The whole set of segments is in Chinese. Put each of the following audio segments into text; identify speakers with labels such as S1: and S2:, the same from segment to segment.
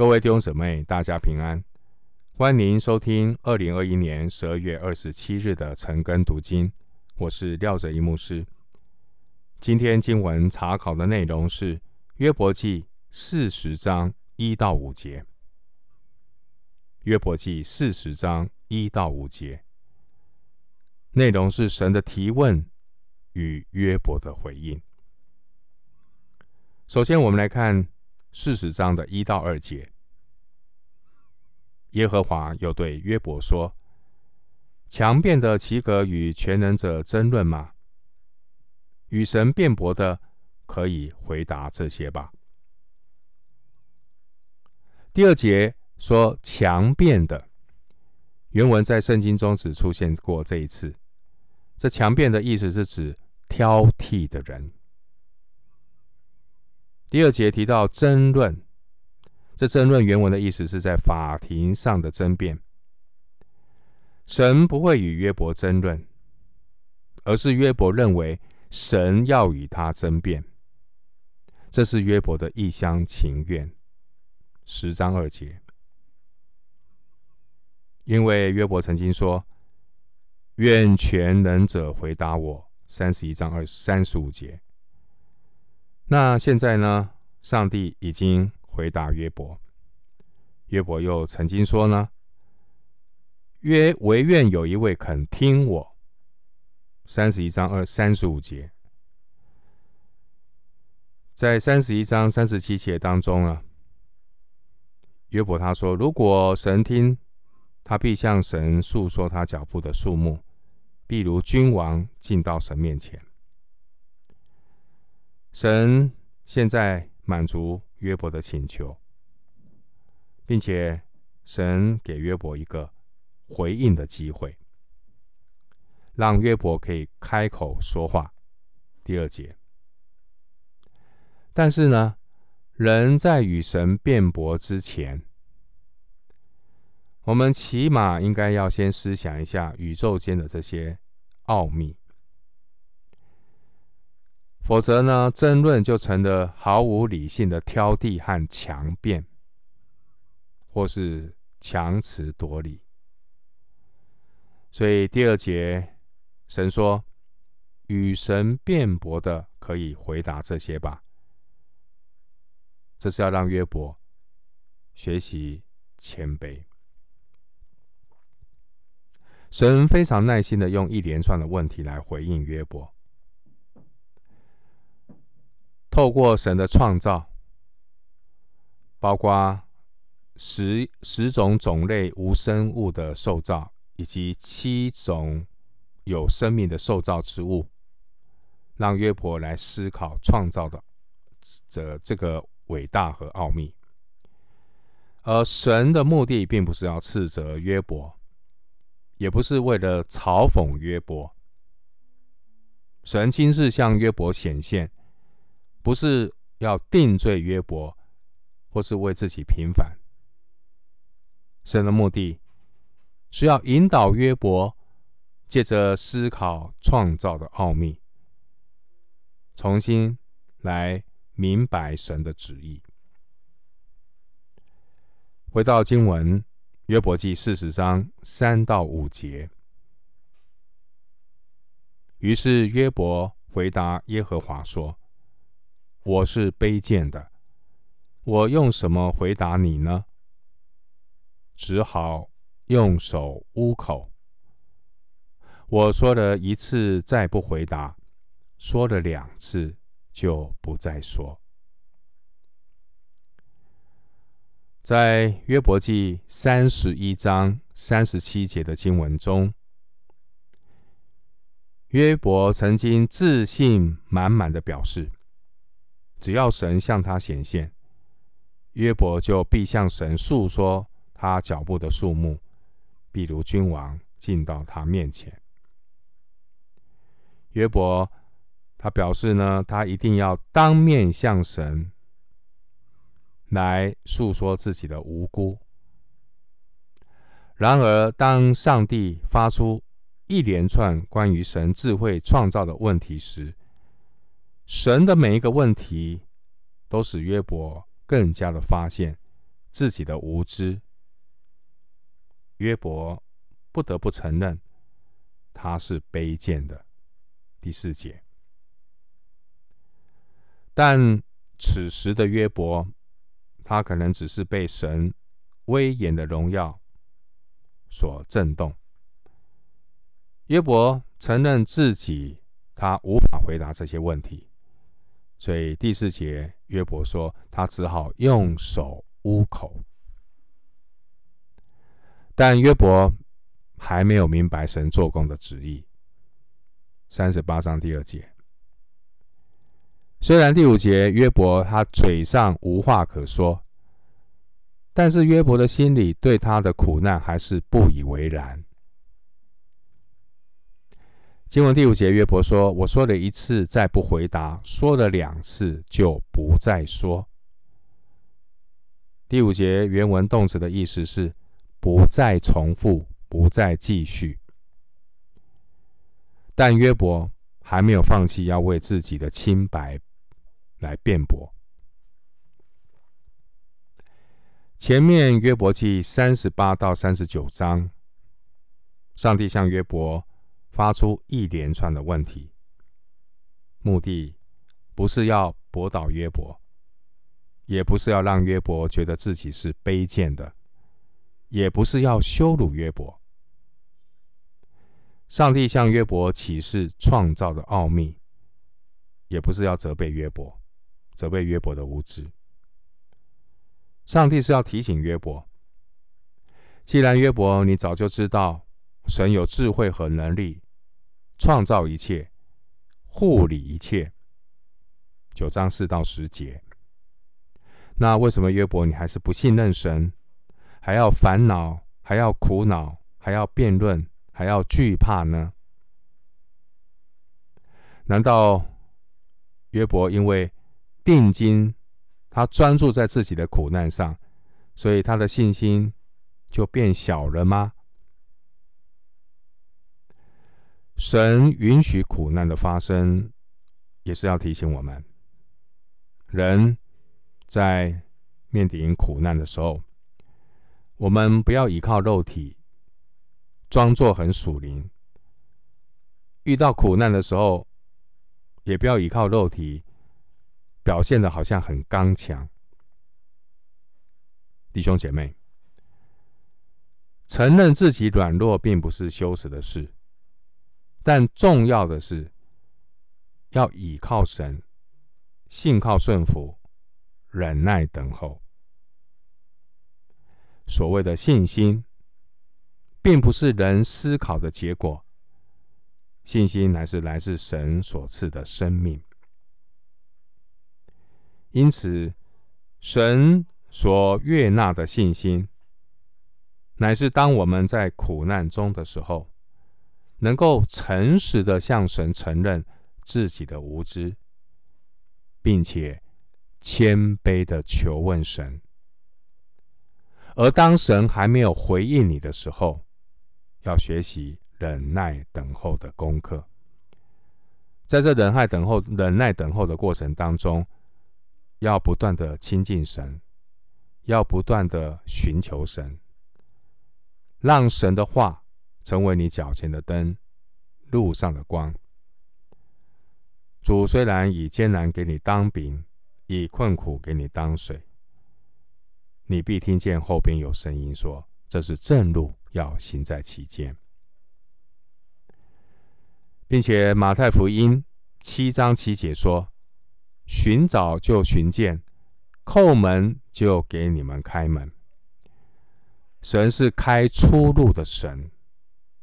S1: 各位弟兄姊妹，大家平安，欢迎收听二零二一年十二月二十七日的晨更读经。我是廖哲一牧师。今天经文查考的内容是约伯记四十章一到五节。约伯记四十章一到五节，内容是神的提问与约伯的回应。首先，我们来看四十章的一到二节。耶和华又对约伯说：“强辩的岂可与全能者争论吗？与神辩驳的，可以回答这些吧。”第二节说“强辩的”，原文在圣经中只出现过这一次。这“强辩”的意思是指挑剔的人。第二节提到争论，这争论原文的意思是在法庭上的争辩。神不会与约伯争论，而是约伯认为神要与他争辩，这是约伯的一厢情愿。十章二节，因为约伯曾经说：“愿全能者回答我。”三十一章二三十五节。那现在呢？上帝已经回答约伯。约伯又曾经说呢：“约惟愿有一位肯听我。”三十一章二三十五节，在三十一章三十七节当中啊，约伯他说：“如果神听，他必向神诉说他脚步的数目，必如君王进到神面前。”神现在满足约伯的请求，并且神给约伯一个回应的机会，让约伯可以开口说话。第二节，但是呢，人在与神辩驳之前，我们起码应该要先思想一下宇宙间的这些奥秘。否则呢，争论就成了毫无理性的挑剔和强辩，或是强词夺理。所以第二节，神说：“与神辩驳的，可以回答这些吧。”这是要让约伯学习谦卑。神非常耐心的用一连串的问题来回应约伯。透过神的创造，包括十十种种类无生物的受造，以及七种有生命的受造之物，让约伯来思考创造的这这个伟大和奥秘。而神的目的并不是要斥责约伯，也不是为了嘲讽约伯。神亲自向约伯显现。不是要定罪约伯，或是为自己平反。神的目的是要引导约伯，借着思考创造的奥秘，重新来明白神的旨意。回到经文，约伯记四十章三到五节。于是约伯回答耶和华说。我是卑贱的，我用什么回答你呢？只好用手捂口。我说了一次，再不回答；说了两次，就不再说。在约伯记三十一章三十七节的经文中，约伯曾经自信满满的表示。只要神向他显现，约伯就必向神诉说他脚步的数目，比如君王进到他面前。约伯他表示呢，他一定要当面向神来诉说自己的无辜。然而，当上帝发出一连串关于神智慧创造的问题时，神的每一个问题，都使约伯更加的发现自己的无知，约伯不得不承认他是卑贱的。第四节，但此时的约伯，他可能只是被神威严的荣耀所震动。约伯承认自己，他无法回答这些问题，所以第四节约伯说，他只好用手捂口。但约伯还没有明白神做工的旨意。三十八章第二节，虽然第五节约伯他嘴上无话可说，但是约伯的心里对他的苦难还是不以为然。经文第五节约伯说：“我说了一次，再不回答；说了两次，就不再说。”第五节原文动词的意思是不再重复，不再继续。但约伯还没有放弃要为自己的清白来辩驳。前面约伯记三十八到三十九章，上帝向约伯发出一连串的问题，目的不是要驳倒约伯，也不是要让约伯觉得自己是卑贱的，也不是要羞辱约伯。上帝向约伯启示创造的奥秘，也不是要责备约伯，责备约伯的无知。上帝是要提醒约伯，既然约伯你早就知道神有智慧和能力创造一切、护理一切，九章四到十节，那为什么约伯你还是不信任神，还要烦恼，还要苦恼，还要辩论？还要惧怕呢？难道约伯因为定睛，他专注在自己的苦难上，所以他的信心就变小了吗？神允许苦难的发生，也是要提醒我们，人在面临苦难的时候，我们不要依靠肉体。装作很属灵，遇到苦难的时候，也不要依靠肉体，表现的好像很刚强。弟兄姐妹，承认自己软弱并不是羞耻的事，但重要的是要倚靠神，信靠顺服，忍耐等候。所谓的信心。并不是人思考的结果，信心乃是来自神所赐的生命。因此，神所悦纳的信心，乃是当我们在苦难中的时候，能够诚实的向神承认自己的无知，并且谦卑的求问神。而当神还没有回应你的时候，要学习忍耐等候的功课，在这忍耐等候、忍耐等候的过程当中，要不断的亲近神，要不断的寻求神，让神的话成为你脚前的灯，路上的光。主虽然以艰难给你当饼，以困苦给你当水，你必听见后边有声音说：“这是正路。”要行在其间，并且马太福音七章七节说：“寻找就寻见，叩门就给你们开门。”神是开出路的神，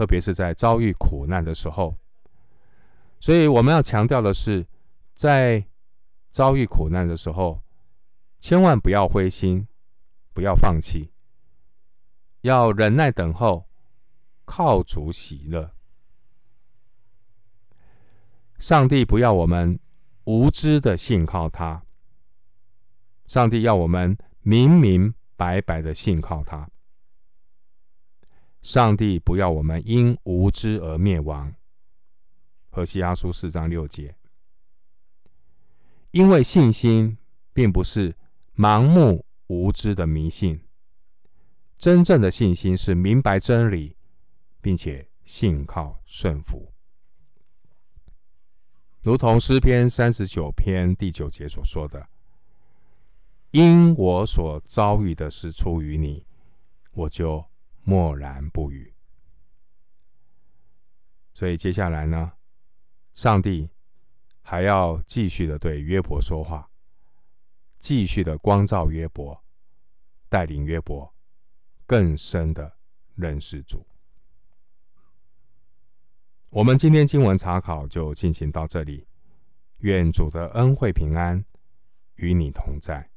S1: 特别是在遭遇苦难的时候。所以我们要强调的是，在遭遇苦难的时候，千万不要灰心，不要放弃。要忍耐等候，靠主喜乐。上帝不要我们无知的信靠他，上帝要我们明明白白的信靠他。上帝不要我们因无知而灭亡。何西阿书四章六节，因为信心并不是盲目无知的迷信。真正的信心是明白真理，并且信靠顺服。如同诗篇三十九篇第九节所说的：“因我所遭遇的是出于你，我就默然不语。”所以接下来呢，上帝还要继续的对约伯说话，继续的光照约伯，带领约伯更深的认识主。我们今天经文查考就进行到这里，愿主的恩惠平安与你同在。